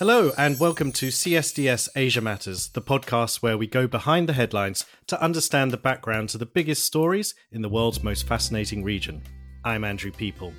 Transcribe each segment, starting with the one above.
Hello, and welcome to CSDS Asia Matters, the podcast where we go behind the headlines to understand the background to the biggest stories in the world's most fascinating region. I'm Andrew Peaple.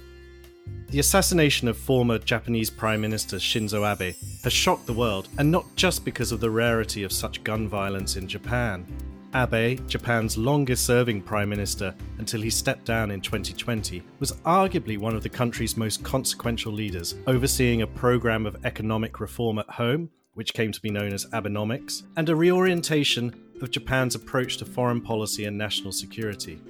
The assassination of former Japanese Prime Minister Shinzo Abe has shocked the world, and not just because of the rarity of such gun violence in Japan. Abe, Japan's longest serving prime minister until he stepped down in 2020, was arguably one of the country's most consequential leaders, overseeing a program of economic reform at home, which came to be known as Abenomics, and a reorientation of Japan's approach to foreign policy and national security.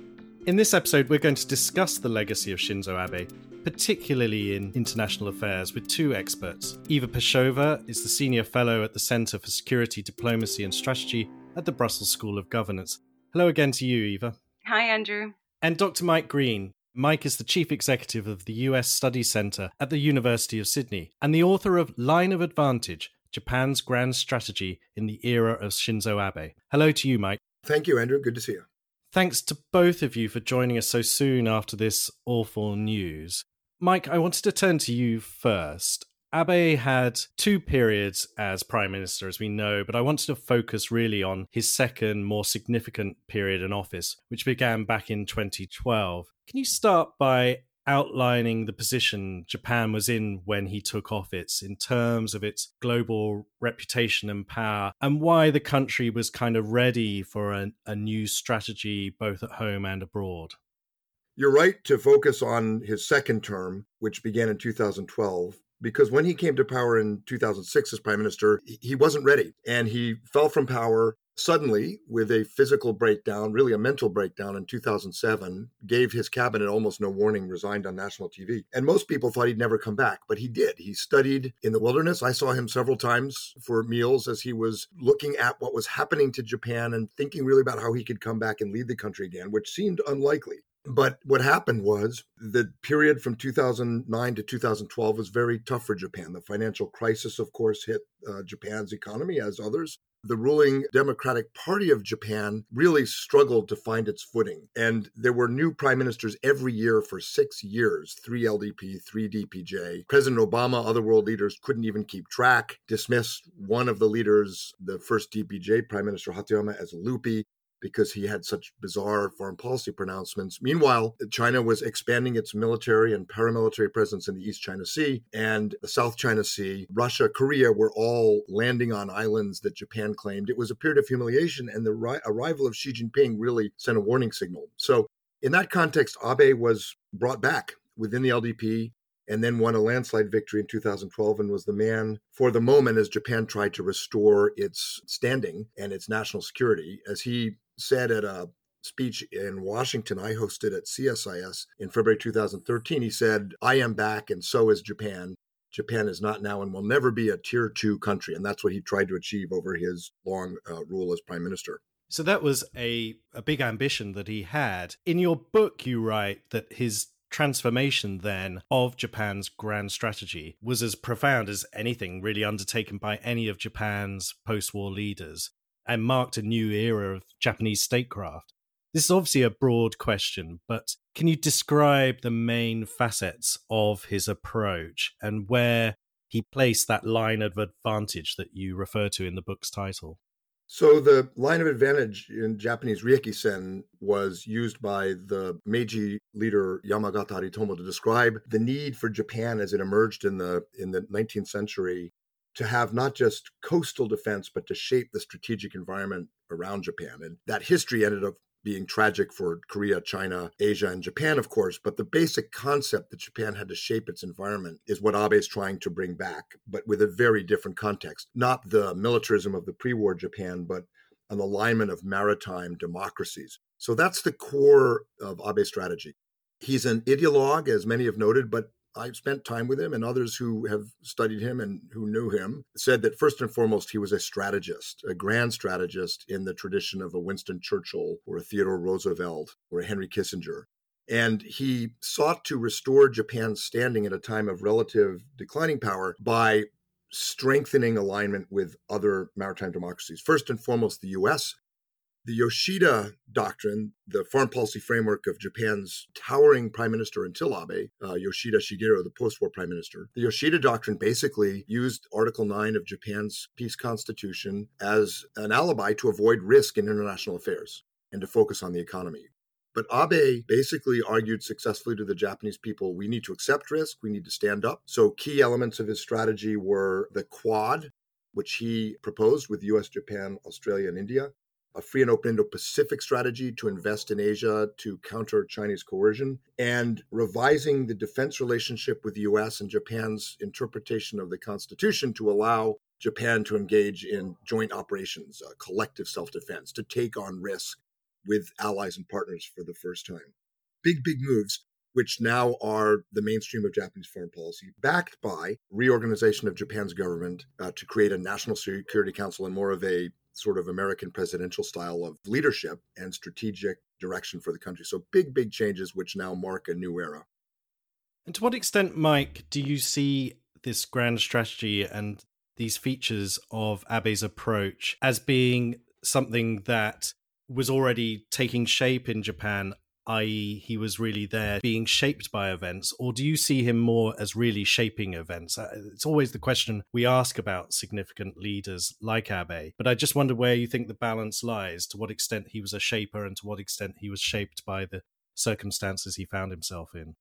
In this episode, we're going to discuss the legacy of Shinzo Abe, particularly in international affairs, with two experts. Eva Pejsova is the Senior Fellow at the Centre for Security, Diplomacy and Strategy at the Brussels School of Governance. Hello again to you, Eva. Hi, Andrew. And Dr. Mike Green. Mike is the Chief Executive of the US Study Centre at the University of Sydney and the author of Line of Advantage Japan's Grand Strategy in the Era of Shinzo Abe. Hello to you, Mike. Thank you, Andrew. Good to see you. Thanks to both of you for joining us so soon after this awful news. Mike, I wanted to turn to you first. Abe had two periods as prime minister, as we know, but I wanted to focus really on his second, more significant period in office, which began back in 2012. Can you start by outlining the position Japan was in when he took office in terms of its global reputation and power, and why the country was kind of ready for a, a new strategy both at home and abroad? You're right to focus on his second term, which began in 2012 because when he came to power in 2006 as prime minister, he wasn't ready. And he fell from power suddenly with a physical breakdown, really a mental breakdown in 2007, gave his cabinet almost no warning, resigned on national TV. And most people thought he'd never come back, but he did. He studied in the wilderness. I saw him several times for meals as he was looking at what was happening to Japan and thinking really about how he could come back and lead the country again, which seemed unlikely. But what happened was the period from 2009 to 2012 was very tough for Japan. The financial crisis, of course, hit uh, Japan's economy as others. The ruling Democratic Party of Japan really struggled to find its footing. And there were new prime ministers every year for six years three LDP, three DPJ. President Obama, other world leaders couldn't even keep track, dismissed one of the leaders, the first DPJ, Prime Minister Hatoyama, as loopy because he had such bizarre foreign policy pronouncements. Meanwhile, China was expanding its military and paramilitary presence in the East China Sea and the South China Sea. Russia, Korea were all landing on islands that Japan claimed. It was a period of humiliation, and the ri- arrival of Xi Jinping really sent a warning signal. So, in that context, Abe was brought back within the LDP and then won a landslide victory in 2012 and was the man for the moment as Japan tried to restore its standing and its national security. As he said at a speech in Washington I hosted at CSIS in February 2013, he said, I am back and so is Japan. Japan is not now and will never be a tier two country. And that's what he tried to achieve over his long uh, rule as prime minister. So that was a, a big ambition that he had. In your book, you write that his transformation then of Japan's grand strategy was as profound as anything really undertaken by any of Japan's post war leaders and marked a new era of Japanese statecraft. This is obviously a broad question, but can you describe the main facets of his approach and where he placed that line of advantage that you refer to in the book's title? So the line of advantage in Japanese Riekisen was used by the Meiji leader Yamagata Aritomo to describe the need for Japan as it emerged in the in the 19th century to have not just coastal defense, but to shape the strategic environment around Japan. And that history ended up being tragic for Korea, China, Asia, and Japan, of course. But the basic concept that Japan had to shape its environment is what Abe is trying to bring back, but with a very different context. Not the militarism of the pre war Japan, but an alignment of maritime democracies. So that's the core of Abe's strategy. He's an ideologue, as many have noted, but I've spent time with him, and others who have studied him and who knew him said that first and foremost, he was a strategist, a grand strategist in the tradition of a Winston Churchill or a Theodore Roosevelt or a Henry Kissinger. And he sought to restore Japan's standing at a time of relative declining power by strengthening alignment with other maritime democracies. First and foremost, the US, The Yoshida Doctrine, the foreign policy framework of Japan's towering prime minister until Abe, uh, Yoshida Shigeru, the post war prime minister, the Yoshida Doctrine basically used Article 9 of Japan's peace constitution as an alibi to avoid risk in international affairs and to focus on the economy. But Abe basically argued successfully to the Japanese people we need to accept risk, we need to stand up. So, key elements of his strategy were the Quad, which he proposed with US, Japan, Australia, and India, a free and open Indo Pacific strategy to invest in Asia to counter Chinese coercion, and revising the defense relationship with the US and Japan's interpretation of the Constitution to allow Japan to engage in joint operations, uh, collective self defense, to take on risk with allies and partners for the first time. Big, big moves, which now are the mainstream of Japanese foreign policy, backed by reorganization of Japan's government uh, to create a national security council and more of a sort of American presidential style of leadership and strategic direction for the country. So big, big changes, which now mark a new era. And to what extent, Mike, do you see this grand strategy and these features of Abe's approach as being something that was already taking shape in Japan i.e., he was really there being shaped by events, or do you see him more as really shaping events? Uh, it's always the question we ask about significant leaders like Abe, but I just wonder where you think the balance lies, to what extent he was a shaper and to what extent he was shaped by the circumstances he found himself in.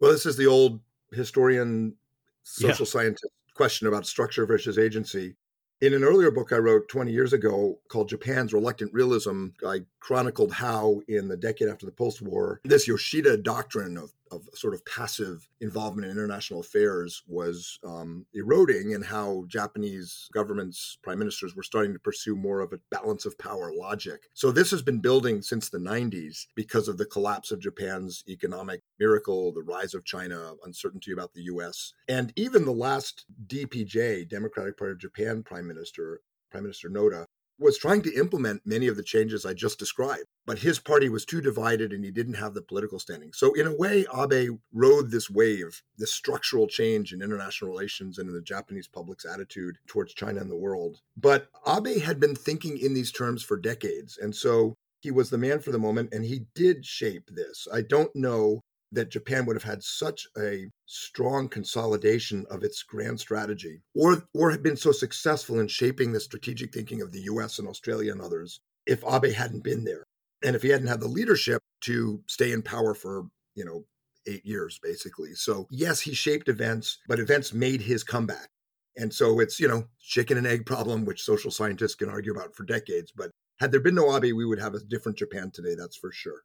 Well, this is the old historian, social yeah. scientist question about structure versus agency. In an earlier book I wrote 20 years ago called Japan's Reluctant Realism, I chronicled how, in the decade after the post war, this Yoshida doctrine of of sort of passive involvement in international affairs was um, eroding, and how Japanese governments, prime ministers, were starting to pursue more of a balance of power logic. So this has been building since the 90s because of the collapse of Japan's economic miracle, the rise of China, uncertainty about the U.S., and even the last DPJ, Democratic Party of Japan prime minister, Prime Minister Noda, was trying to implement many of the changes I just described, but his party was too divided and he didn't have the political standing. So, in a way, Abe rode this wave, this structural change in international relations and in the Japanese public's attitude towards China and the world. But Abe had been thinking in these terms for decades. And so he was the man for the moment and he did shape this. I don't know that Japan would have had such a strong consolidation of its grand strategy or or had been so successful in shaping the strategic thinking of the US and Australia and others if Abe hadn't been there and if he hadn't had the leadership to stay in power for, you know, 8 years basically. So, yes, he shaped events, but events made his comeback. And so it's, you know, chicken and egg problem which social scientists can argue about for decades, but had there been no Abe, we would have a different Japan today, that's for sure.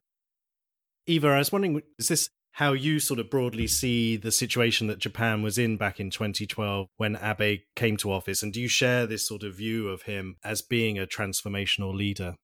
Eva, I was wondering, is this how you sort of broadly see the situation that Japan was in back in 2012 when Abe came to office? And do you share this sort of view of him as being a transformational leader?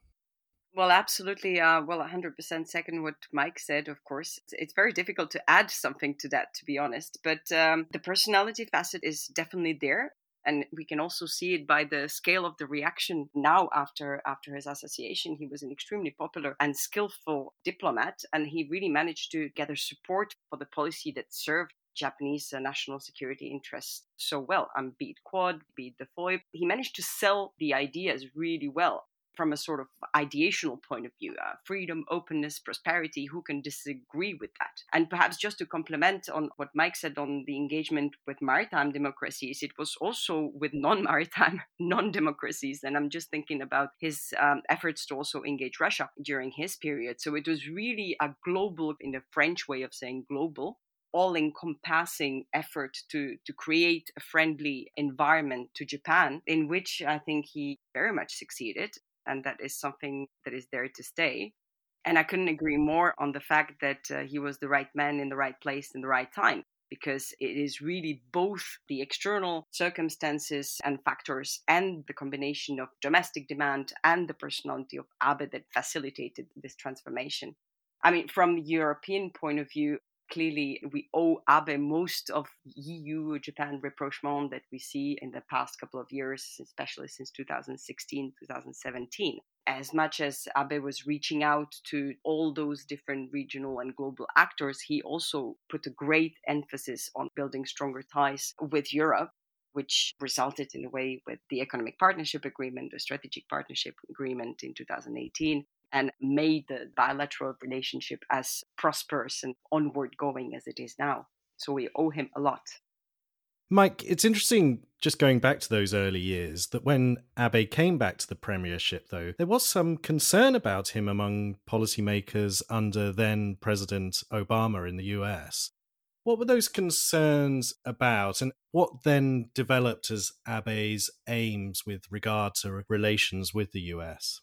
Well, absolutely. Uh, well, 100% second what Mike said, of course. It's, it's, very difficult to add something to that, to be honest. But um, the personality facet is definitely there and we can also see it by the scale of the reaction now after after his assassination he was an extremely popular and skillful diplomat and he really managed to gather support for the policy that served Japanese uh, national security interests so well. Um, be it Quad, be it the FOIP. He managed to sell the ideas really well from a sort of ideational point of view uh, freedom openness prosperity who can disagree with that? And perhaps just to complement on what mike said on the engagement with maritime democracies it was also with non-maritime non-democracies and i'm just thinking about his um, efforts to also engage russia during his period. So it was really a global in the french way of saying global all encompassing effort to, to create a friendly environment to Japan, in which I think he very much succeeded and that is something that is there to stay. And I couldn't agree more on the fact that uh, he was the right man in the right place in the right time, because it is really both the external circumstances and factors and the combination of domestic demand and the personality of Abe that facilitated this transformation. I mean, from the European point of view, clearly we owe Abe most of EU Japan rapprochement that we see in the past couple of years, especially since 2016, 2017. As much as Abe was reaching out to all those different regional and global actors, he also put a great emphasis on building stronger ties with Europe which resulted in a way with the Economic Partnership Agreement, the Strategic Partnership Agreement in 2018, and made the bilateral relationship as prosperous and onward going as it is now. So we owe him a lot. Mike, it's interesting just going back to those early years that when Abe came back to the premiership, though, there was some concern about him among policymakers under then President Obama in the US. What were those concerns about, and what then developed as Abe's aims with regard to relations with the US?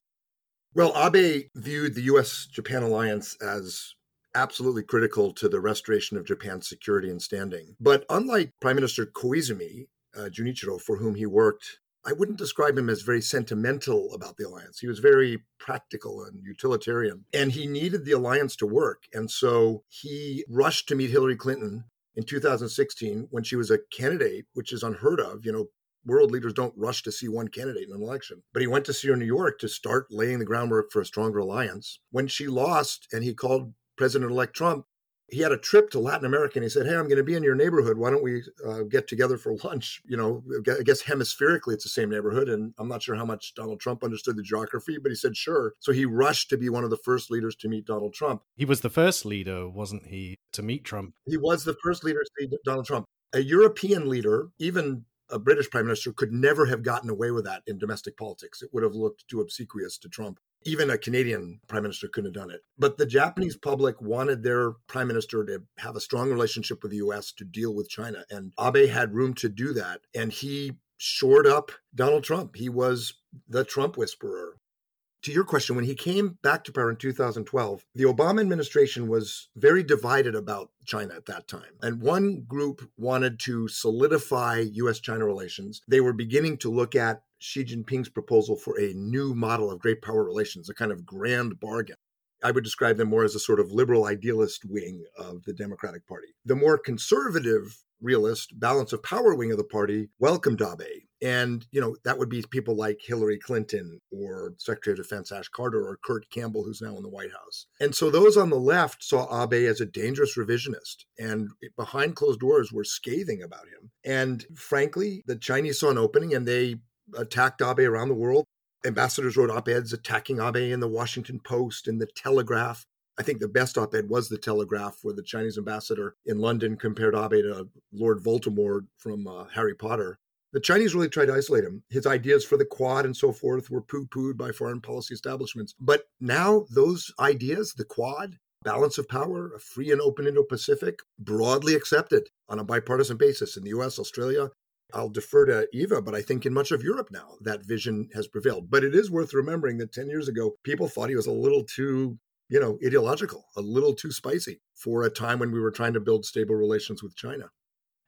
Well, Abe viewed the US Japan alliance as absolutely critical to the restoration of Japan's security and standing. But unlike Prime Minister Koizumi, uh, Junichiro, for whom he worked, I wouldn't describe him as very sentimental about the alliance. He was very practical and utilitarian, and he needed the alliance to work. And so he rushed to meet Hillary Clinton in 2016 when she was a candidate, which is unheard of. You know, world leaders don't rush to see one candidate in an election. But he went to see her in New York to start laying the groundwork for a stronger alliance. When she lost and he called President elect Trump, he had a trip to Latin America and he said, Hey, I'm going to be in your neighborhood. Why don't we uh, get together for lunch? You know, I guess hemispherically it's the same neighborhood. And I'm not sure how much Donald Trump understood the geography, but he said, Sure. So he rushed to be one of the first leaders to meet Donald Trump. He was the first leader, wasn't he, to meet Trump? He was the first leader to meet Donald Trump. A European leader, even a British prime minister, could never have gotten away with that in domestic politics. It would have looked too obsequious to Trump. Even a Canadian prime minister couldn't have done it. But the Japanese public wanted their prime minister to have a strong relationship with the US to deal with China. And Abe had room to do that. And he shored up Donald Trump. He was the Trump whisperer. To your question, when he came back to power in 2012, the Obama administration was very divided about China at that time. And one group wanted to solidify US China relations. They were beginning to look at Xi Jinping's proposal for a new model of great power relations, a kind of grand bargain. I would describe them more as a sort of liberal idealist wing of the Democratic Party. The more conservative realist balance of power wing of the party welcomed Abe. And, you know, that would be people like Hillary Clinton or Secretary of Defense Ash Carter or Kurt Campbell, who's now in the White House. And so those on the left saw Abe as a dangerous revisionist and behind closed doors were scathing about him. And frankly, the Chinese saw an opening and they attacked Abe around the world. Ambassadors wrote op eds attacking Abe in the Washington Post and the Telegraph. I think the best op ed was the Telegraph, where the Chinese ambassador in London compared Abe to Lord Voldemort from uh, Harry Potter. The Chinese really tried to isolate him. His ideas for the Quad and so forth were poo pooed by foreign policy establishments. But now, those ideas, the Quad, balance of power, a free and open Indo Pacific, broadly accepted on a bipartisan basis in the US, Australia, I'll defer to Eva, but I think in much of Europe now that vision has prevailed. But it is worth remembering that 10 years ago, people thought he was a little too, you know, ideological, a little too spicy for a time when we were trying to build stable relations with China.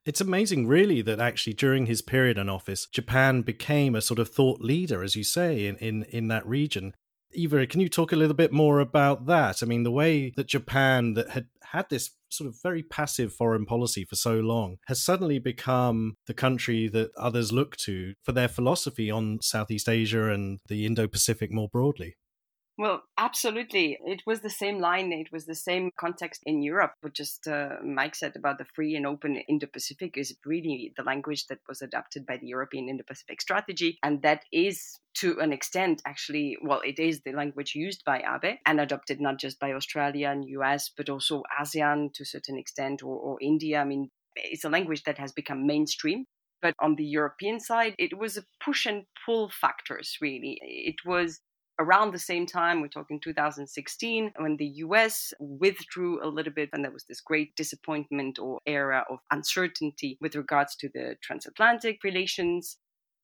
It's amazing, really, that actually during his period in office, Japan became a sort of thought leader, as you say, in, in, in that region. Eva, can you talk a little bit more about that? I mean, the way that Japan that had had this sort of very passive foreign policy for so long has suddenly become the country that others look to for their philosophy on Southeast Asia and the Indo Pacific more broadly. Well, absolutely. It was the same line. It was the same context in Europe. What just uh, Mike said about the free and open Indo Pacific is really the language that was adopted by the European Indo Pacific strategy. And that is to an extent, actually, well, it is the language used by Abe and adopted not just by Australia and US, but also ASEAN to a certain extent or, or India. I mean, it's a language that has become mainstream. But on the European side, it was a push and pull factors, really. It was around the same time, we're talking 2016, when the US withdrew a little bit, and there was this great disappointment or era of uncertainty with regards to the transatlantic relations.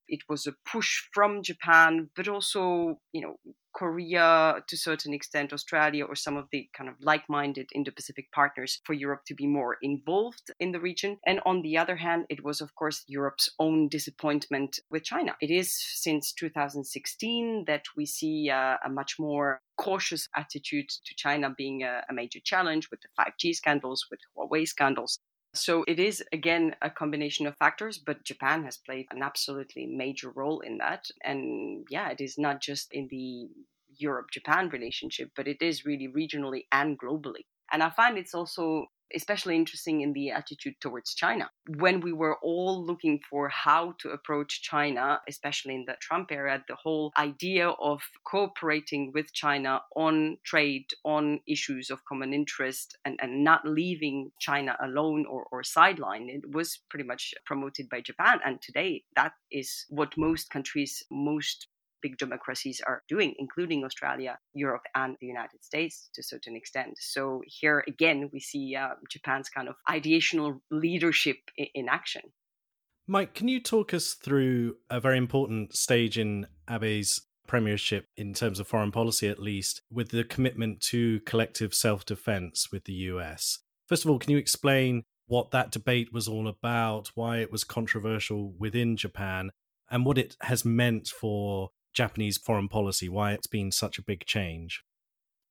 It was a push from Japan, but also, you know, Korea, to a certain extent, Australia, or some of the kind of like minded Indo Pacific partners for Europe to be more involved in the region. And on the other hand, it was, of course, Europe's own disappointment with China. It is since 2016 that we see uh, a much more cautious attitude to China being a, a major challenge with the 5G scandals, with Huawei scandals. So it is again a combination of factors, but Japan has played an absolutely major role in that. And yeah, it is not just in the Europe Japan relationship, but it is really regionally and globally. And I find it's also especially interesting in the attitude towards China. When we were all looking for how to approach China, especially in the Trump era, the whole idea of cooperating with China on trade, on issues of common interest, and, and not leaving China alone or, or sidelined, it was pretty much promoted by Japan. And today, that is what most countries, most big democracies are doing, including Australia, Europe, and the United States to a certain extent. So here again, we see uh, Japan's kind of ideational leadership in, in action. Mike, can you talk us through a very important stage in Abe's premiership in terms of foreign policy, at least, with the commitment to collective self defense with the US? First of all, can you explain what that debate was all about, why it was controversial within Japan, and what it has meant for Japanese foreign policy, why it's been such a big change?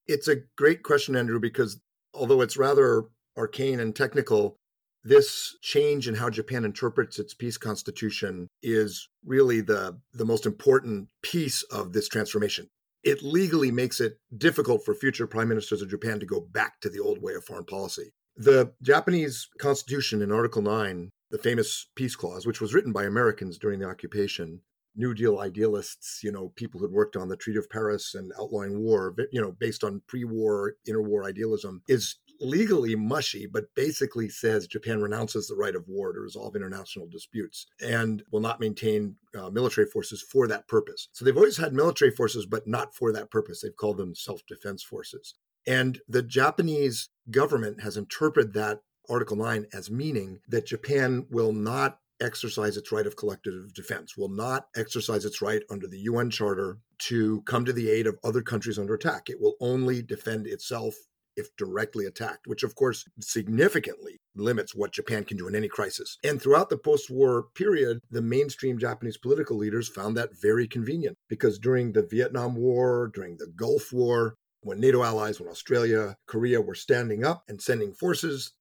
It's a great question, Andrew, because although it's rather arcane and technical, this change in how Japan interprets its peace constitution is really the, the most important piece of this transformation. It legally makes it difficult for future prime ministers of Japan to go back to the old way of foreign policy. The Japanese constitution in Article 9, the famous peace clause, which was written by Americans during the occupation, New Deal idealists, you know, people who'd worked on the Treaty of Paris and outlawing war, you know, based on pre-war, interwar idealism, is legally mushy, but basically says Japan renounces the right of war to resolve international disputes and will not maintain uh, military forces for that purpose. So they've always had military forces, but not for that purpose. They've called them self-defense forces. And the Japanese government has interpreted that Article 9 as meaning that Japan will not exercise its right of collective defense, will not exercise its right under the UN Charter to come to the aid of other countries under attack. It will only defend itself if directly attacked, which of course significantly limits what Japan can do in any crisis. And throughout the post war period, the mainstream Japanese political leaders found that very convenient because during the Vietnam War, during the Gulf War, when NATO allies, when Australia, Korea were standing up and sending forces,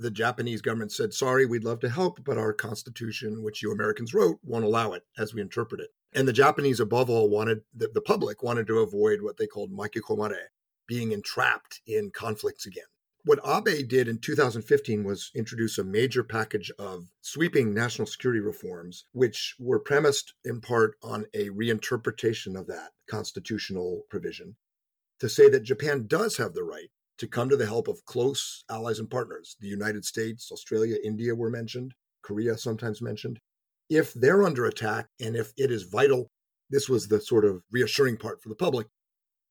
the Japanese government said, sorry, we'd love to help, but our constitution, which you Americans wrote, won't allow it as we interpret it. And the Japanese, above all, wanted, the, the public wanted to avoid what they called makikomare, being entrapped in conflicts again. What Abe did in 2015 was introduce a major package of sweeping national security reforms, which were premised in part on a reinterpretation of that constitutional provision to say that Japan does have the right to come to the help of close allies and partners. The United States, Australia, India were mentioned, Korea sometimes mentioned. If they're under attack and if it is vital, this was the sort of reassuring part for the public,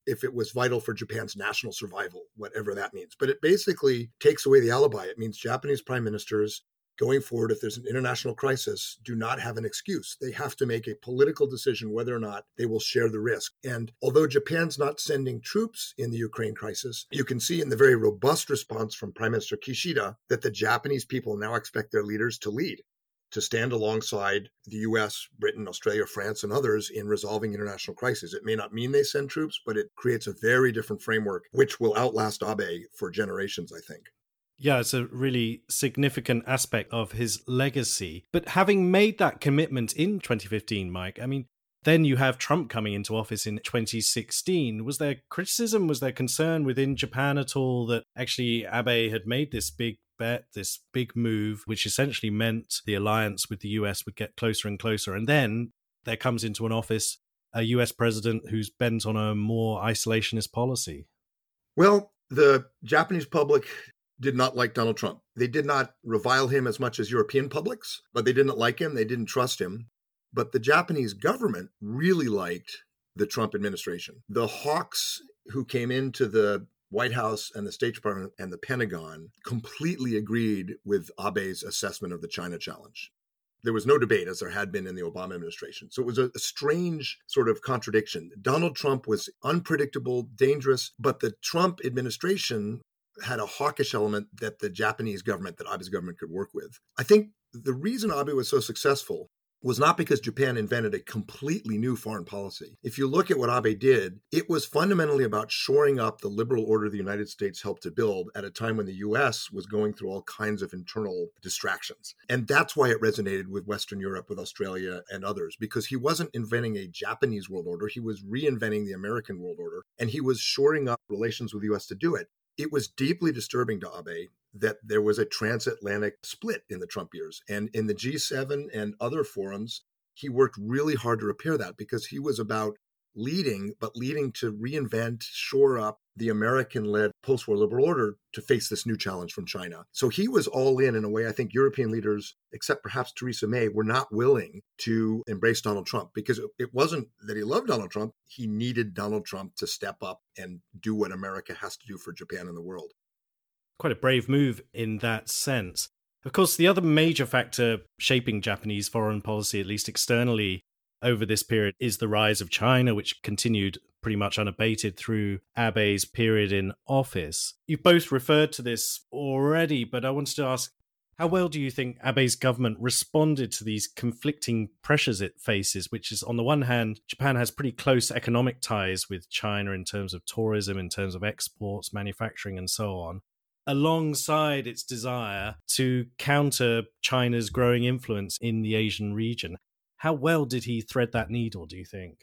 if it was vital for Japan's national survival, whatever that means. But it basically takes away the alibi. It means Japanese prime ministers going forward, if there's an international crisis, do not have an excuse. They have to make a political decision whether or not they will share the risk. And although Japan's not sending troops in the Ukraine crisis, you can see in the very robust response from Prime Minister Kishida that the Japanese people now expect their leaders to lead to stand alongside the US, Britain, Australia, France, and others in resolving international crises. It may not mean they send troops, but it creates a very different framework, which will outlast Abe for generations, I think. Yeah, it's a really significant aspect of his legacy. But having made that commitment in 2015, Mike, I mean, then you have Trump coming into office in 2016. Was there criticism, was there concern within Japan at all that actually Abe had made this big bet, this big move, which essentially meant the alliance with the US would get closer and closer? And then there comes into an office a US president who's bent on a more isolationist policy. Well, the Japanese public did not like Donald Trump. They did not revile him as much as European publics, but they didn't like him. They didn't trust him. But the Japanese government really liked the Trump administration. The hawks who came into the White House and the State Department and the Pentagon completely agreed with Abe's assessment of the China challenge. There was no debate, as there had been in the Obama administration. So it was a, a, strange sort of contradiction. Donald Trump was unpredictable, dangerous, but the Trump administration had a hawkish element that the Japanese government, that Abe's government could work with. I think the reason Abe was so successful was not because Japan invented a completely new foreign policy. If you look at what Abe did, it was fundamentally about shoring up the liberal order the United States helped to build at a time when the US was going through all kinds of internal distractions. And that's why it resonated with Western Europe, with Australia and others, because he wasn't inventing a Japanese world order, he was reinventing the American world order, and he was shoring up relations with the US to do it it was deeply disturbing to Abe that there was a transatlantic split in the Trump years. And in the G7 and other forums, he worked really hard to repair that because he was about leading, but leading to reinvent, shore up the American led post war liberal order to face this new challenge from China. So he was all in in a way I think European leaders, except perhaps Theresa May, were not willing to embrace Donald Trump because it wasn't that he loved Donald Trump. He needed Donald Trump to step up and do what America has to do for Japan and the world. Quite a brave move in that sense. Of course, the other major factor shaping Japanese foreign policy, at least externally, over this period is the rise of China, which continued pretty much unabated through Abe's period in office. You've both referred to this already, but I wanted to ask how well do you think Abe's government responded to these conflicting pressures it faces? Which is, on the one hand, Japan has pretty close economic ties with China in terms of tourism, in terms of exports, manufacturing, and so on, alongside its desire to counter China's growing influence in the Asian region. How well did he thread that needle, do you think?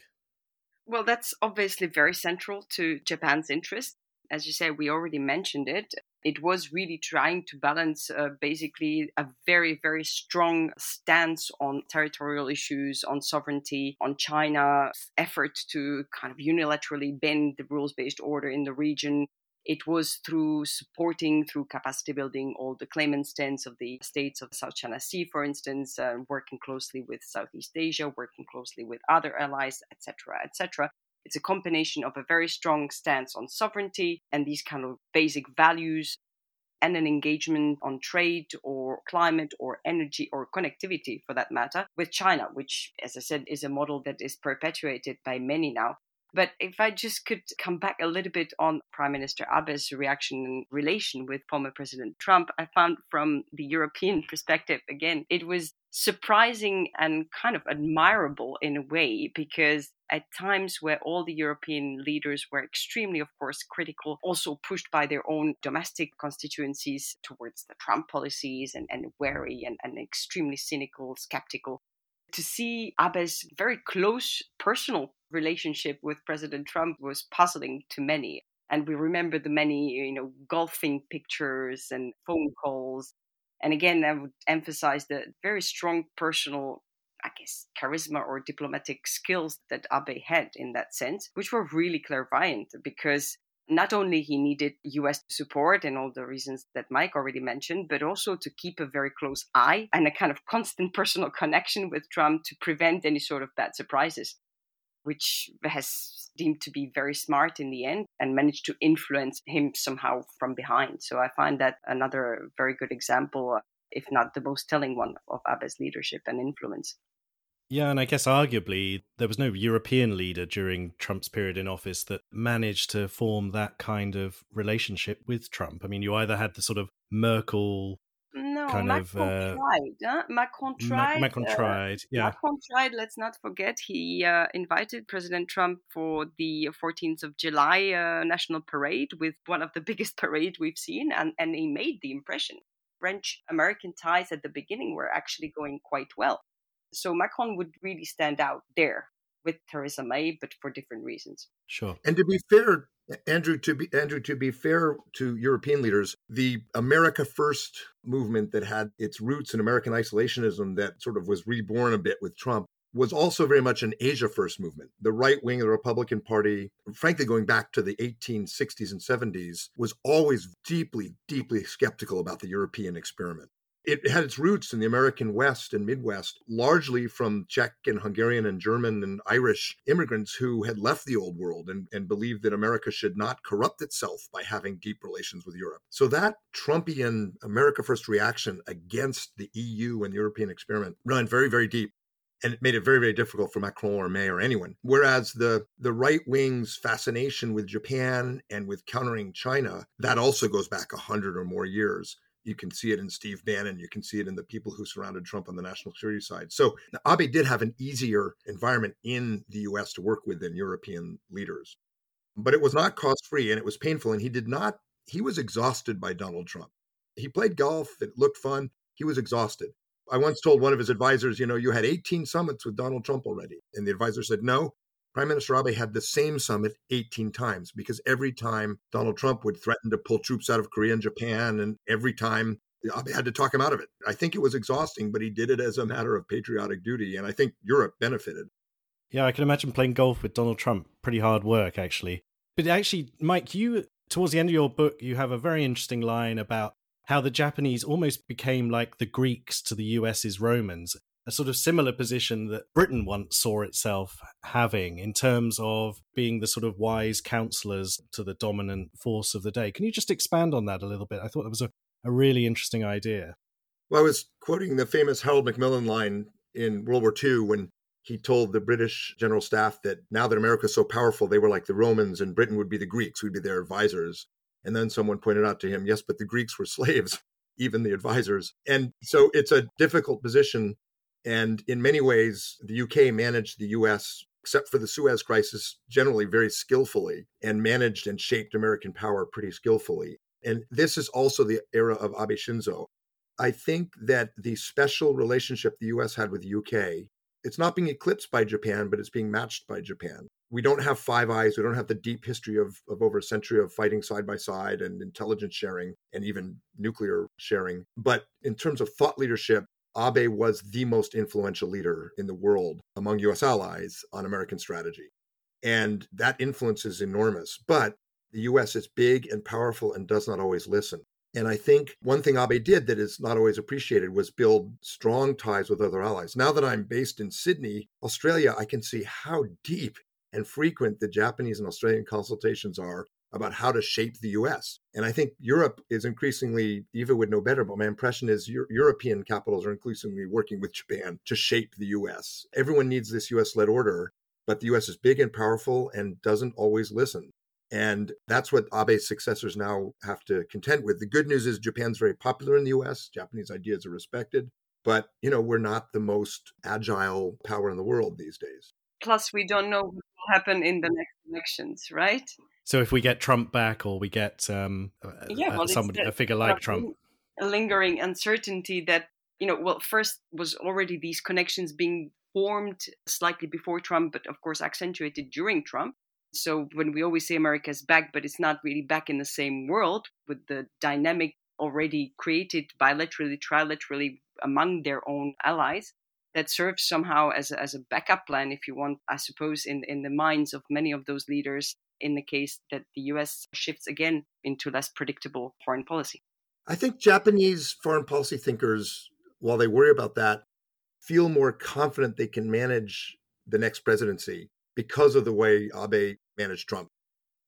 Well, that's obviously very central to Japan's interest. As you say, we already mentioned it. It was really trying to balance uh, basically a very, very strong stance on territorial issues, on sovereignty, on China's effort to kind of unilaterally bend the rules based order in the region, it was through supporting, through capacity building, all the claimant stands of the states of South China Sea, for instance, uh, working closely with Southeast Asia, working closely with other allies, etc., etc. It's a combination of a very strong stance on sovereignty and these kind of basic values and an engagement on trade or climate or energy or connectivity for that matter with China, which, as I said, is a model that is perpetuated by many now. But if I just could come back a little bit on Prime Minister Abe's reaction and relation with former President Trump, I found from the European perspective, again, it was surprising and kind of admirable in a way because at times where all the European leaders were extremely, of course, critical, also pushed by their own domestic constituencies towards the Trump policies and, and wary and, and extremely cynical, skeptical to see Abe's very close personal relationship with President Trump was puzzling to many. And we remember the many, you know, golfing pictures and phone calls. And again, I would emphasize the very strong personal, I guess, charisma or diplomatic skills that Abe had in that sense, which were really clairvoyant because not only he needed US support and all the reasons that Mike already mentioned, but also to keep a very close eye and a kind of constant personal connection with Trump to prevent any sort of bad surprises, which has deemed to be very smart in the end and managed to influence him somehow from behind. So I find that another very good example, if not the most telling one, of Abe's leadership and influence. Yeah, and I guess arguably there was no European leader during Trump's period in office that managed to form that kind of relationship with Trump. I mean, you either had the sort of Merkel no, kind Macron of uh, tried. Huh? Macron tried. Macron uh, tried. Yeah. Macron tried. Let's not forget he uh, invited President Trump for the 14th of July uh, national parade with one of the biggest parade we've seen, and and he made the impression. French American ties at the beginning were actually going quite well. So Macron would really stand out there with Theresa May, but for different reasons. Sure. And to be fair, Andrew, to be Andrew, to be fair to European leaders, the America First movement that had its roots in American isolationism that sort of was reborn a bit with Trump was also very much an Asia First movement. The right wing of the Republican Party, frankly, going back to the 1860s and 70s, was always deeply, deeply skeptical about the European experiment it had its roots in the American West and Midwest, largely from Czech and Hungarian and German and Irish immigrants who had left the old world and, and believed that America should not corrupt itself by having deep relations with Europe. So that Trumpian America First reaction against the EU and the European experiment ran very, very deep and it made it very very difficult for macron or may or anyone whereas the the right wing's fascination with japan and with countering china that also goes back a hundred or more years you can see it in Steve Bannon. You can see it in the people who surrounded Trump on the national security side. So Abe did have an easier environment in the US to work with than European leaders. But it was not cost free and it was painful. And he did not, he was exhausted by Donald Trump. He played golf, it looked fun. He was exhausted. I once told one of his advisors, you know, you had 18 summits with Donald Trump already. And the advisor said, no, Prime Minister Abe had the same summit 18 times because every time Donald Trump would threaten to pull troops out of Korea and Japan, and every time Abe had to talk him out of it. I think it was exhausting, but he did it as a matter of patriotic duty. And I think Europe benefited. Yeah, I can imagine playing golf with Donald Trump. Pretty hard work, actually. But actually, Mike, you, towards the end of your book, you have a very interesting line about how the Japanese almost became like the Greeks to the US's Romans, a sort of similar position that Britain once saw itself having in terms of being the sort of wise counselors to the dominant force of the day. Can you just expand on that a little bit? I thought that was a, a really interesting idea. Well, I was quoting the famous Harold Macmillan line in World War II when he told the British general staff that now that America's so powerful, they were like the Romans and Britain would be the Greeks, would be their advisors. And then someone pointed out to him, yes, but the Greeks were slaves, even the advisors. And so it's a difficult position. And in many ways, the UK managed the US, except for the Suez crisis, generally very skillfully and managed and shaped American power pretty skillfully. And this is also the era of Abe Shinzo. I think that the special relationship the US had with the UK, it's not being eclipsed by Japan, but it's being matched by Japan we don't have Five Eyes. We don't have the deep history of, of over a century of fighting side by side and intelligence sharing and even nuclear sharing. But in terms of thought leadership, Abe was the most influential leader in the world among US allies on American strategy. And that influence is enormous. But the US is big and powerful and does not always listen. And I think one thing Abe did that is not always appreciated was build strong ties with other allies. Now that I'm based in Sydney, Australia, I can see how deep and frequent the Japanese and Australian consultations are about how to shape the US. And I think Europe is increasingly, Eva would know better, but my impression is Euro- European capitals are increasingly working with Japan to shape the US. Everyone needs this US led order, but the US is big and powerful and doesn't always listen. And that's what Abe's successors now have to contend with. The good news is Japan's very popular in the US. Japanese ideas are respected. But, you know, we're not the most agile power in the world these days. Plus, we don't know what will happen in the next elections, right? So if we get Trump back, or we get um, yeah, well, somebody a figure like Trump, a lingering uncertainty that you know, well, first was already these connections being formed slightly before Trump, but of course accentuated during Trump. So when we always say America is back, but it's not really back in the same world with the dynamic already created bilaterally, trilaterally among their own allies that serves somehow as a, as a backup plan, if you want, I suppose, in, in the minds of many of those leaders in the case that the US shifts again into less predictable foreign policy. I think Japanese foreign policy thinkers, while they worry about that, feel more confident they can manage the next presidency because of the way Abe managed Trump.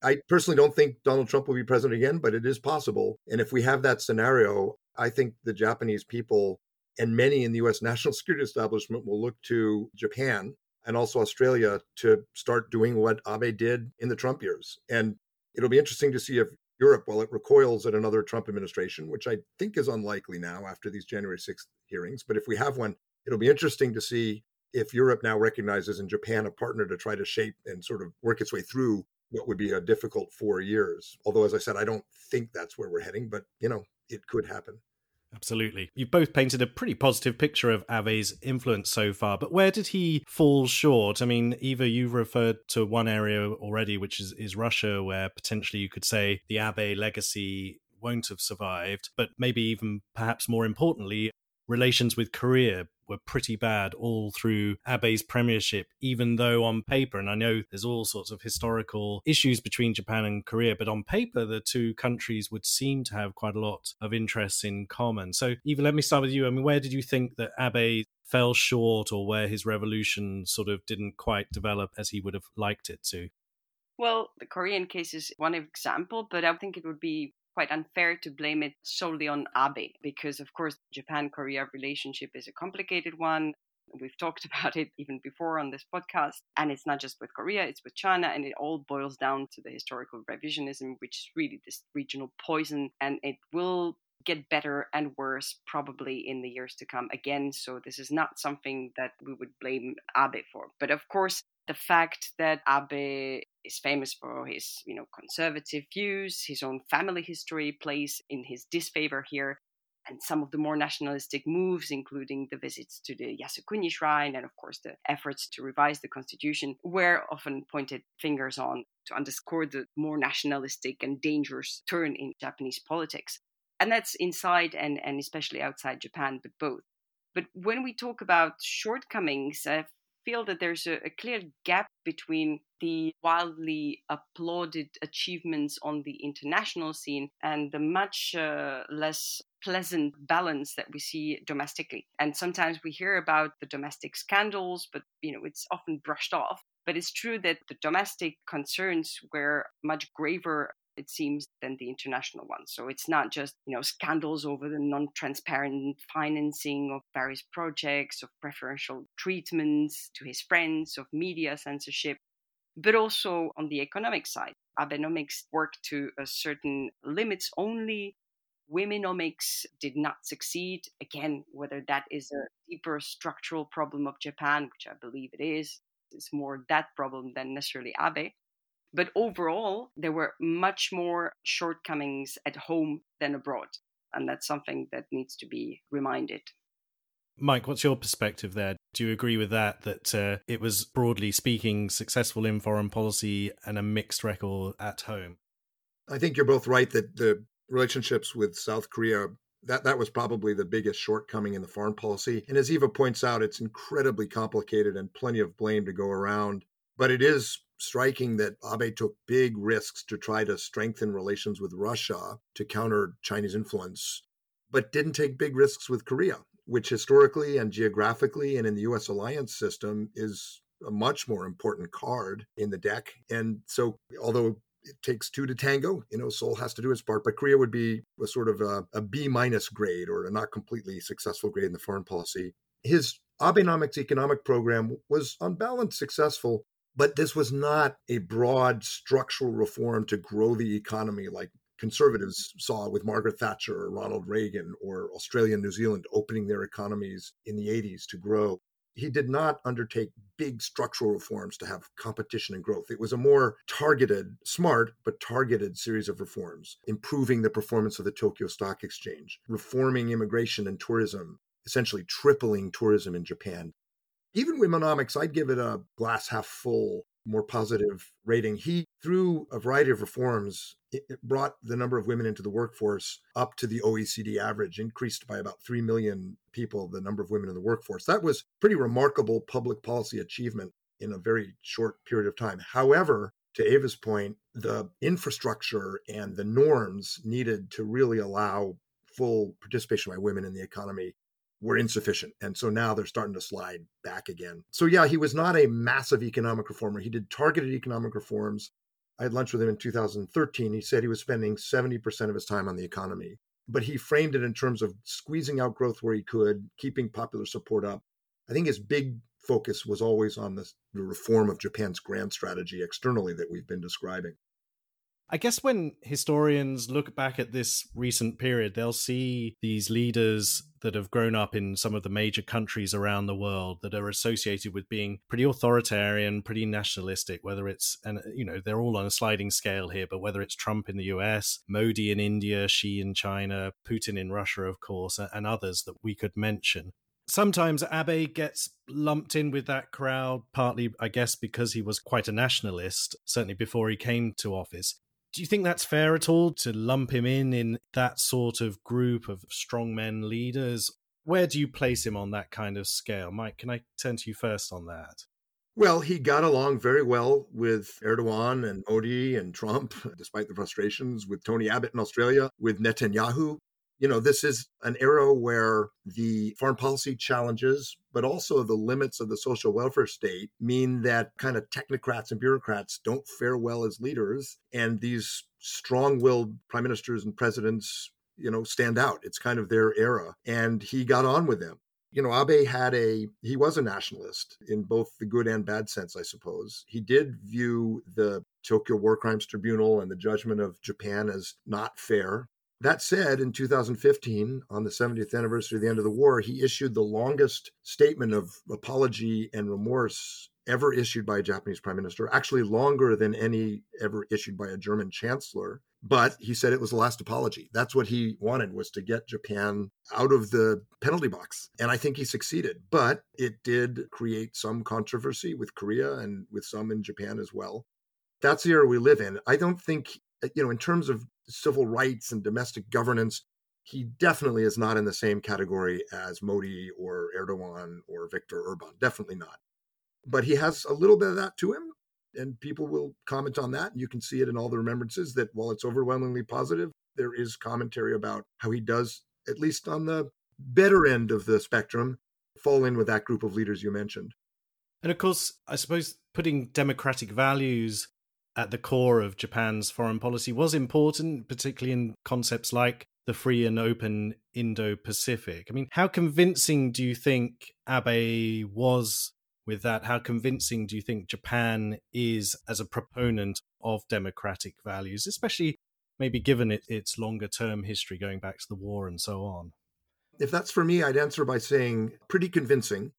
I personally don't think Donald Trump will be president again, but it is possible. And if we have that scenario, I think the Japanese people and many in the US national security establishment will look to Japan and also Australia to start doing what Abe did in the Trump years. And it'll be interesting to see if Europe, while it recoils at another Trump administration, which I think is unlikely now after these January 6th hearings, but if we have one, it'll be interesting to see if Europe now recognizes in Japan a partner to try to shape and sort of work its way through what would be a difficult four years. Although, as I said, I don't think that's where we're heading, but you know, it could happen. Absolutely. You've both painted a pretty positive picture of Abe's influence so far, but where did he fall short? I mean, Eva, you've referred to one area already, which is, is Russia, where potentially you could say the Abe legacy won't have survived, but maybe even perhaps more importantly, relations with Korea were pretty bad all through Abe's premiership, even though on paper, and I know there's all sorts of historical issues between Japan and Korea, but on paper, the two countries would seem to have quite a lot of interests in common. So, Eva, let me start with you. I mean, where did you think that Abe fell short or where his revolution sort of didn't quite develop as he would have liked it to? Well, the Korean case is one example, but I think it would be quite unfair to blame it solely on Abe because, of course, Japan Korea relationship is a complicated one. We've talked about it even before on this podcast. And it's not just with Korea, it's with China. And it all boils down to the historical revisionism, which is really this regional poison. And it will get better and worse probably in the years to come again. So this is not something that we would blame Abe for. But of course, the fact that Abe is famous for his, you know, conservative views, his own family history plays in his disfavor here. and some of the more nationalistic moves, including the visits to the Yasukuni shrine and, of course, the efforts to revise the constitution, were often pointed fingers on to underscore the more nationalistic and dangerous turn in Japanese politics. And that's inside and, and especially outside Japan, but both. But when we talk about shortcomings, I feel that there's a, a clear gap between the wildly applauded achievements on the international scene and the much uh, less pleasant balance that we see domestically. And sometimes we hear about the domestic scandals, but you know it's often brushed off. But it's true that the domestic concerns were much graver it seems, than the international ones. So it's not just, you know, scandals over the non-transparent financing of various projects, of preferential treatments to his friends, of media censorship, but also on the economic side. Abenomics worked to a certain limits only. Womenomics did not succeed. Again, whether that is a deeper structural problem of Japan, which I believe it is, it's more that problem than necessarily Abe. But overall, there were much more shortcomings at home than abroad. And that's something that needs to be reminded. Mike, what's your perspective there? Do you agree with that? That uh, it was broadly speaking successful in foreign policy and a mixed record at home? I think you're both right that the relationships with South Korea that that was probably the biggest shortcoming in the foreign policy. And as Eva points out, it's incredibly complicated and plenty of blame to go around. But it is striking that Abe took big risks to try to strengthen relations with Russia to counter Chinese influence, but didn't take big risks with Korea, which historically and geographically and in the US alliance system is a much more important card in the deck. And so, although it takes two to tango. You know, Seoul has to do its part, but Korea would be a sort of a, a B minus grade or a not completely successful grade in the foreign policy. His Abenomics economic program was on balance successful, but this was not a broad structural reform to grow the economy like conservatives saw with Margaret Thatcher or Ronald Reagan or Australia and New Zealand opening their economies in the 80s to grow. He did not undertake big structural reforms to have competition and growth. It was a more targeted, smart, but targeted series of reforms, improving the performance of the Tokyo Stock Exchange, reforming immigration and tourism, essentially tripling tourism in Japan, even with Womenomics, I'd give it a glass half full, more positive rating. He, through a variety of reforms, brought the number of women into the workforce up to the OECD average, increased by about 3 million people, the number of women in the workforce. That was pretty remarkable public policy achievement in a very short period of time. However, to Eva's point, the infrastructure and the norms needed to really allow full participation by women in the economy were insufficient. And so now they're starting to slide back again. So, yeah, he was not a massive economic reformer. He did targeted economic reforms. I had lunch with him in 2013. He said he was spending 70% of his time on the economy, but he framed it in terms of squeezing out growth where he could, keeping popular support up. I think his big focus was always on the, the reform of Japan's grand strategy externally that we've been describing. I guess when historians look back at this recent period, they'll see these leaders that have grown up in some of the major countries around the world that are associated with being pretty authoritarian, pretty nationalistic, whether it's, and uh, you know, they're all on a sliding scale here, but whether it's Trump in the US, Modi in India, Xi in China, Putin in Russia, of course, and others that we could mention sometimes Abe gets lumped in with that crowd, partly, I guess, because he was quite a nationalist, certainly before he came to office. Do you think that's fair at all to lump him in in that sort of group of strongmen leaders? Where do you place him on that kind of scale? Mike, can I turn to you first on that? Well, he got along very well with Erdogan and Modi and Trump, despite the frustrations with Tony Abbott in Australia, with Netanyahu you know, this is an era where the foreign policy challenges, but also the limits of the social welfare state mean that kind of technocrats and bureaucrats don't fare well as leaders. And these strong willed prime ministers and presidents, you know, stand out. It's kind of their era. And he got on with them. You know, Abe had a, he was a nationalist in both the good and bad sense, I suppose. He did view the Tokyo War Crimes Tribunal and the judgment of Japan as not fair. That said, in 2015, on the 70th anniversary of the end of the war, he issued the longest statement of apology and remorse ever issued by a Japanese prime minister, actually longer than any ever issued by a German chancellor. But he said it was the last apology. That's what he wanted was to get Japan out of the penalty box. And I think he succeeded. But it did create some controversy with Korea and with some in Japan as well. That's the era we live in. I don't think, Uh, you know, in terms of civil rights and domestic governance, he definitely is not in the same category as Modi or Erdogan or Viktor Orban. Definitely not. But he has a little bit of that to him and people will comment on that. You can see it in all the remembrances that while it's overwhelmingly positive, there is commentary about how he does, at least on the better end of the spectrum, fall in with that group of leaders you mentioned. And of course, I suppose putting democratic values at the core of Japan's foreign policy was important, particularly in concepts like the free and open Indo Pacific. I mean, how convincing do you think Abe was with that, how convincing do you think Japan is as a proponent of democratic values, especially maybe given it, its longer term history going back to the war and so on? If that's for me, I'd answer by saying pretty convincing.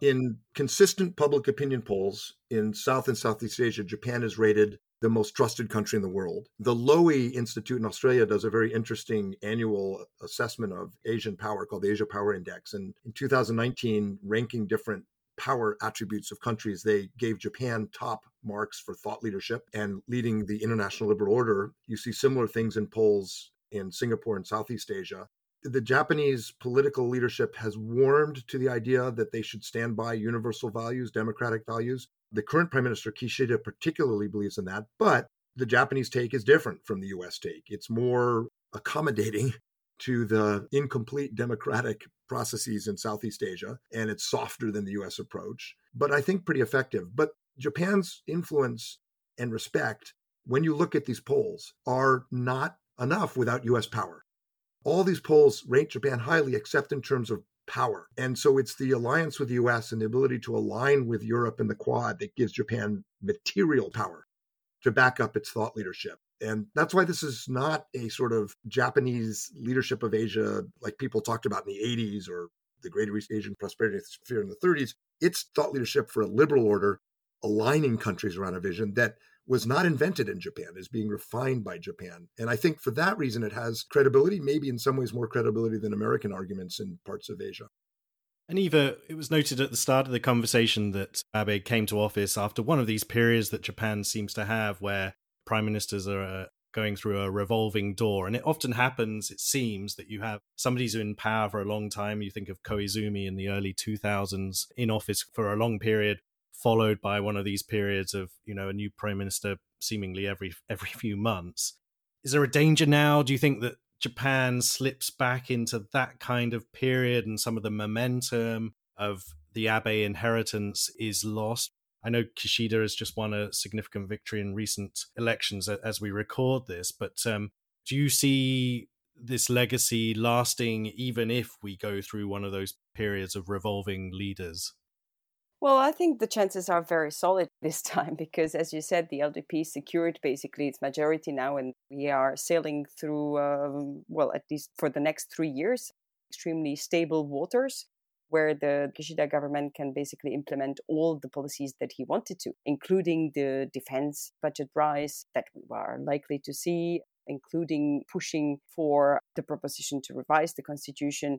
In consistent public opinion polls in South and Southeast Asia, Japan is rated the most trusted country in the world. The Lowy Institute in Australia does a very interesting annual assessment of Asian power called the Asia Power Index. And in 2019, ranking different power attributes of countries. They gave Japan top marks for thought leadership and leading the international liberal order. You see similar things in polls in Singapore and Southeast Asia. The Japanese political leadership has warmed to the idea that they should stand by universal values, democratic values. The current Prime Minister Kishida particularly believes in that, but the Japanese take is different from the US take. It's more accommodating to the incomplete democratic processes in Southeast Asia, and it's softer than the US approach, but I think pretty effective. But Japan's influence and respect, when you look at these polls, are not enough without US power. All these polls rate Japan highly, except in terms of power. And so it's the alliance with the US and the ability to align with Europe and the Quad that gives Japan material power to back up its thought leadership. And that's why this is not a sort of Japanese leadership of Asia like people talked about in the 80s or the Great Asian Prosperity Sphere in the 30s. It's thought leadership for a liberal order, aligning countries around a vision that was not invented in Japan, is being refined by Japan. And I think for that reason, it has credibility, maybe in some ways more credibility than American arguments in parts of Asia. And Eva, it was noted at the start of the conversation that Abe came to office after one of these periods that Japan seems to have where prime ministers are uh, going through a revolving door. And it often happens, it seems, that you have somebody who's in power for a long time. You think of Koizumi in the early 2000s, in office for a long period, followed by one of these periods of, you know, a new prime minister seemingly every every few months. Is there a danger now? Do you think that Japan slips back into that kind of period and some of the momentum of the Abe inheritance is lost? I know Kishida has just won a significant victory in recent elections as we record this, but um, do you see this legacy lasting even if we go through one of those periods of revolving leaders? Well, I think the chances are very solid this time because, as you said, the LDP secured basically its majority now, and we are sailing through, um, well, at least for the next three years, extremely stable waters where the Kishida government can basically implement all the policies that he wanted to, including the defense budget rise that we are likely to see, including pushing for the proposition to revise the constitution.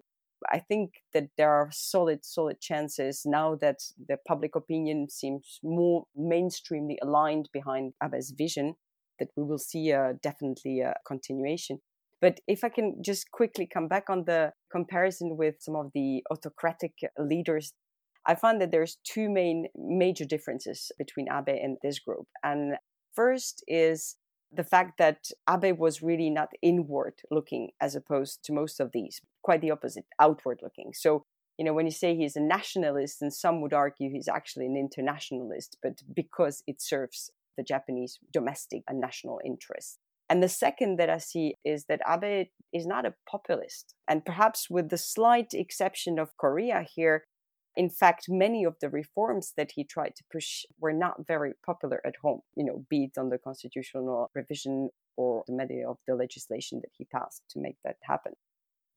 I think that there are solid, solid chances now that the public opinion seems more mainstreamly aligned behind Abe's vision that we will see a, definitely a continuation. But if I can just quickly come back on the comparison with some of the autocratic leaders, I find that there's two main major differences between Abe and this group. And first is the fact that Abe was really not inward looking as opposed to most of these, quite the opposite, outward looking. So, you know, when you say he's a nationalist, and some would argue he's actually an internationalist, but because it serves the Japanese domestic and national interests. And the second that I see is that Abe is not a populist. And perhaps with the slight exception of Korea here, in fact, many of the reforms that he tried to push were not very popular at home, you know, be it on the constitutional revision or the many of the legislation that he passed to make that happen.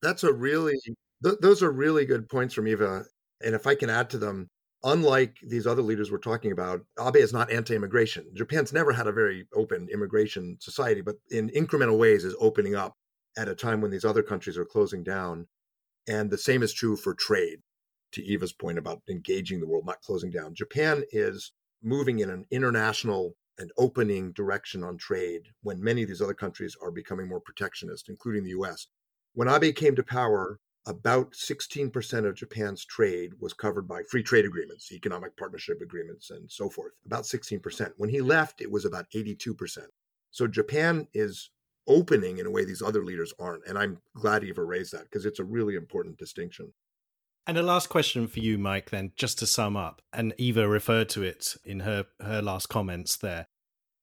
That's a really, th- those are really good points from Eva. And if I can add to them, unlike these other leaders we're talking about, Abe is not anti immigration. Japan's never had a very open immigration society, but in incremental ways is opening up at a time when these other countries are closing down. And the same is true for trade, to Eva's point about engaging the world, not closing down. Japan is moving in an international and opening direction on trade when many of these other countries are becoming more protectionist, including the US. When Abe came to power, about 16% of Japan's trade was covered by free trade agreements, economic partnership agreements, and so forth. About 16%. When he left, it was about 82%. So Japan is opening in a way these other leaders aren't. And I'm glad Eva raised that because it's a really important distinction. And a last question for you, Mike, then, just to sum up. And Eva referred to it in her, her last comments there.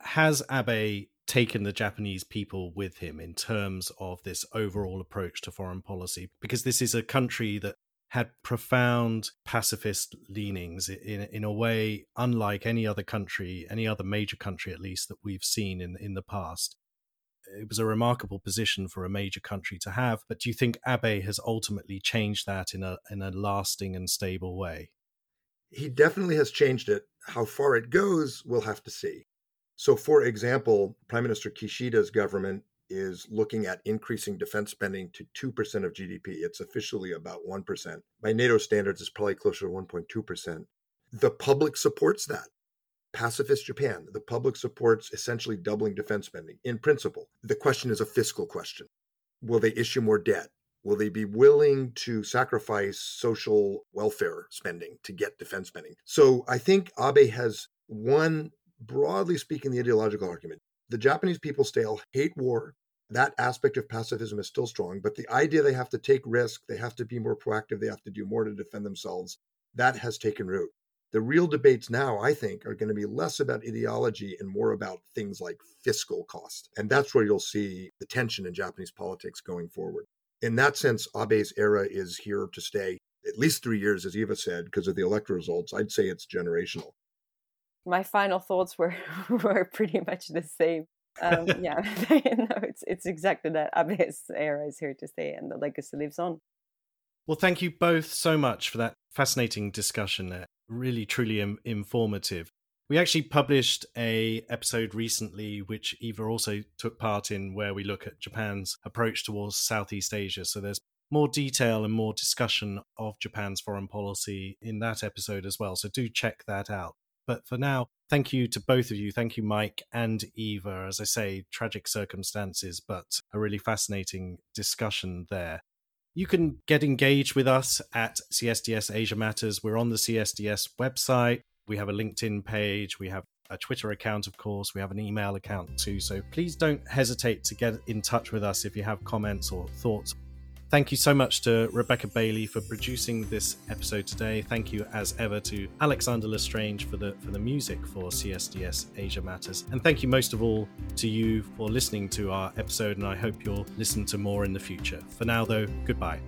Has Abe taken the Japanese people with him in terms of this overall approach to foreign policy? Because this is a country that had profound pacifist leanings in in a way unlike any other country, any other major country at least that we've seen in in the past. It was a remarkable position for a major country to have, but do you think Abe has ultimately changed that in a in a lasting and stable way? He definitely has changed it. How far it goes, we'll have to see. So, for example, Prime Minister Kishida's government is looking at increasing defense spending to 2% of GDP. It's officially about 1%. By NATO standards, it's probably closer to 1.2%. The public supports that. Pacifist Japan, the public supports essentially doubling defense spending in principle. The question is a fiscal question. Will they issue more debt? Will they be willing to sacrifice social welfare spending to get defense spending? So I think Abe has won broadly speaking, the ideological argument. The Japanese people still hate war. That aspect of pacifism is still strong, but the idea they have to take risk, they have to be more proactive, they have to do more to defend themselves, that has taken root. The real debates now, I think, are going to be less about ideology and more about things like fiscal cost. And that's where you'll see the tension in Japanese politics going forward. In that sense, Abe's era is here to stay at least three years, as Eva said, because of the electoral results. I'd say it's generational my final thoughts were were pretty much the same. Um, yeah, no, it's it's exactly that. Abe's era is here to stay, and the legacy lives on. Well, thank you both so much for that fascinating discussion. There, really, truly Im- informative. We actually published a episode recently, which Eva also took part in, where we look at Japan's approach towards Southeast Asia. So there's more detail and more discussion of Japan's foreign policy in that episode as well. So do check that out. But for now, thank you to both of you. Thank you, Mike and Eva. As I say, tragic circumstances, but a really fascinating discussion there. You can get engaged with us at CSDS Asia Matters. We're on the CSDS website. We have a LinkedIn page. We have a Twitter account, of course. We have an email account too. So please don't hesitate to get in touch with us if you have comments or thoughts Thank you so much to Rebecca Bailey for producing this episode today. Thank you, as ever, to Alexander Lestrange for the for the music for CSDS Asia Matters, and thank you most of all to you for listening to our episode. And I hope you'll listen to more in the future. For now, though, goodbye.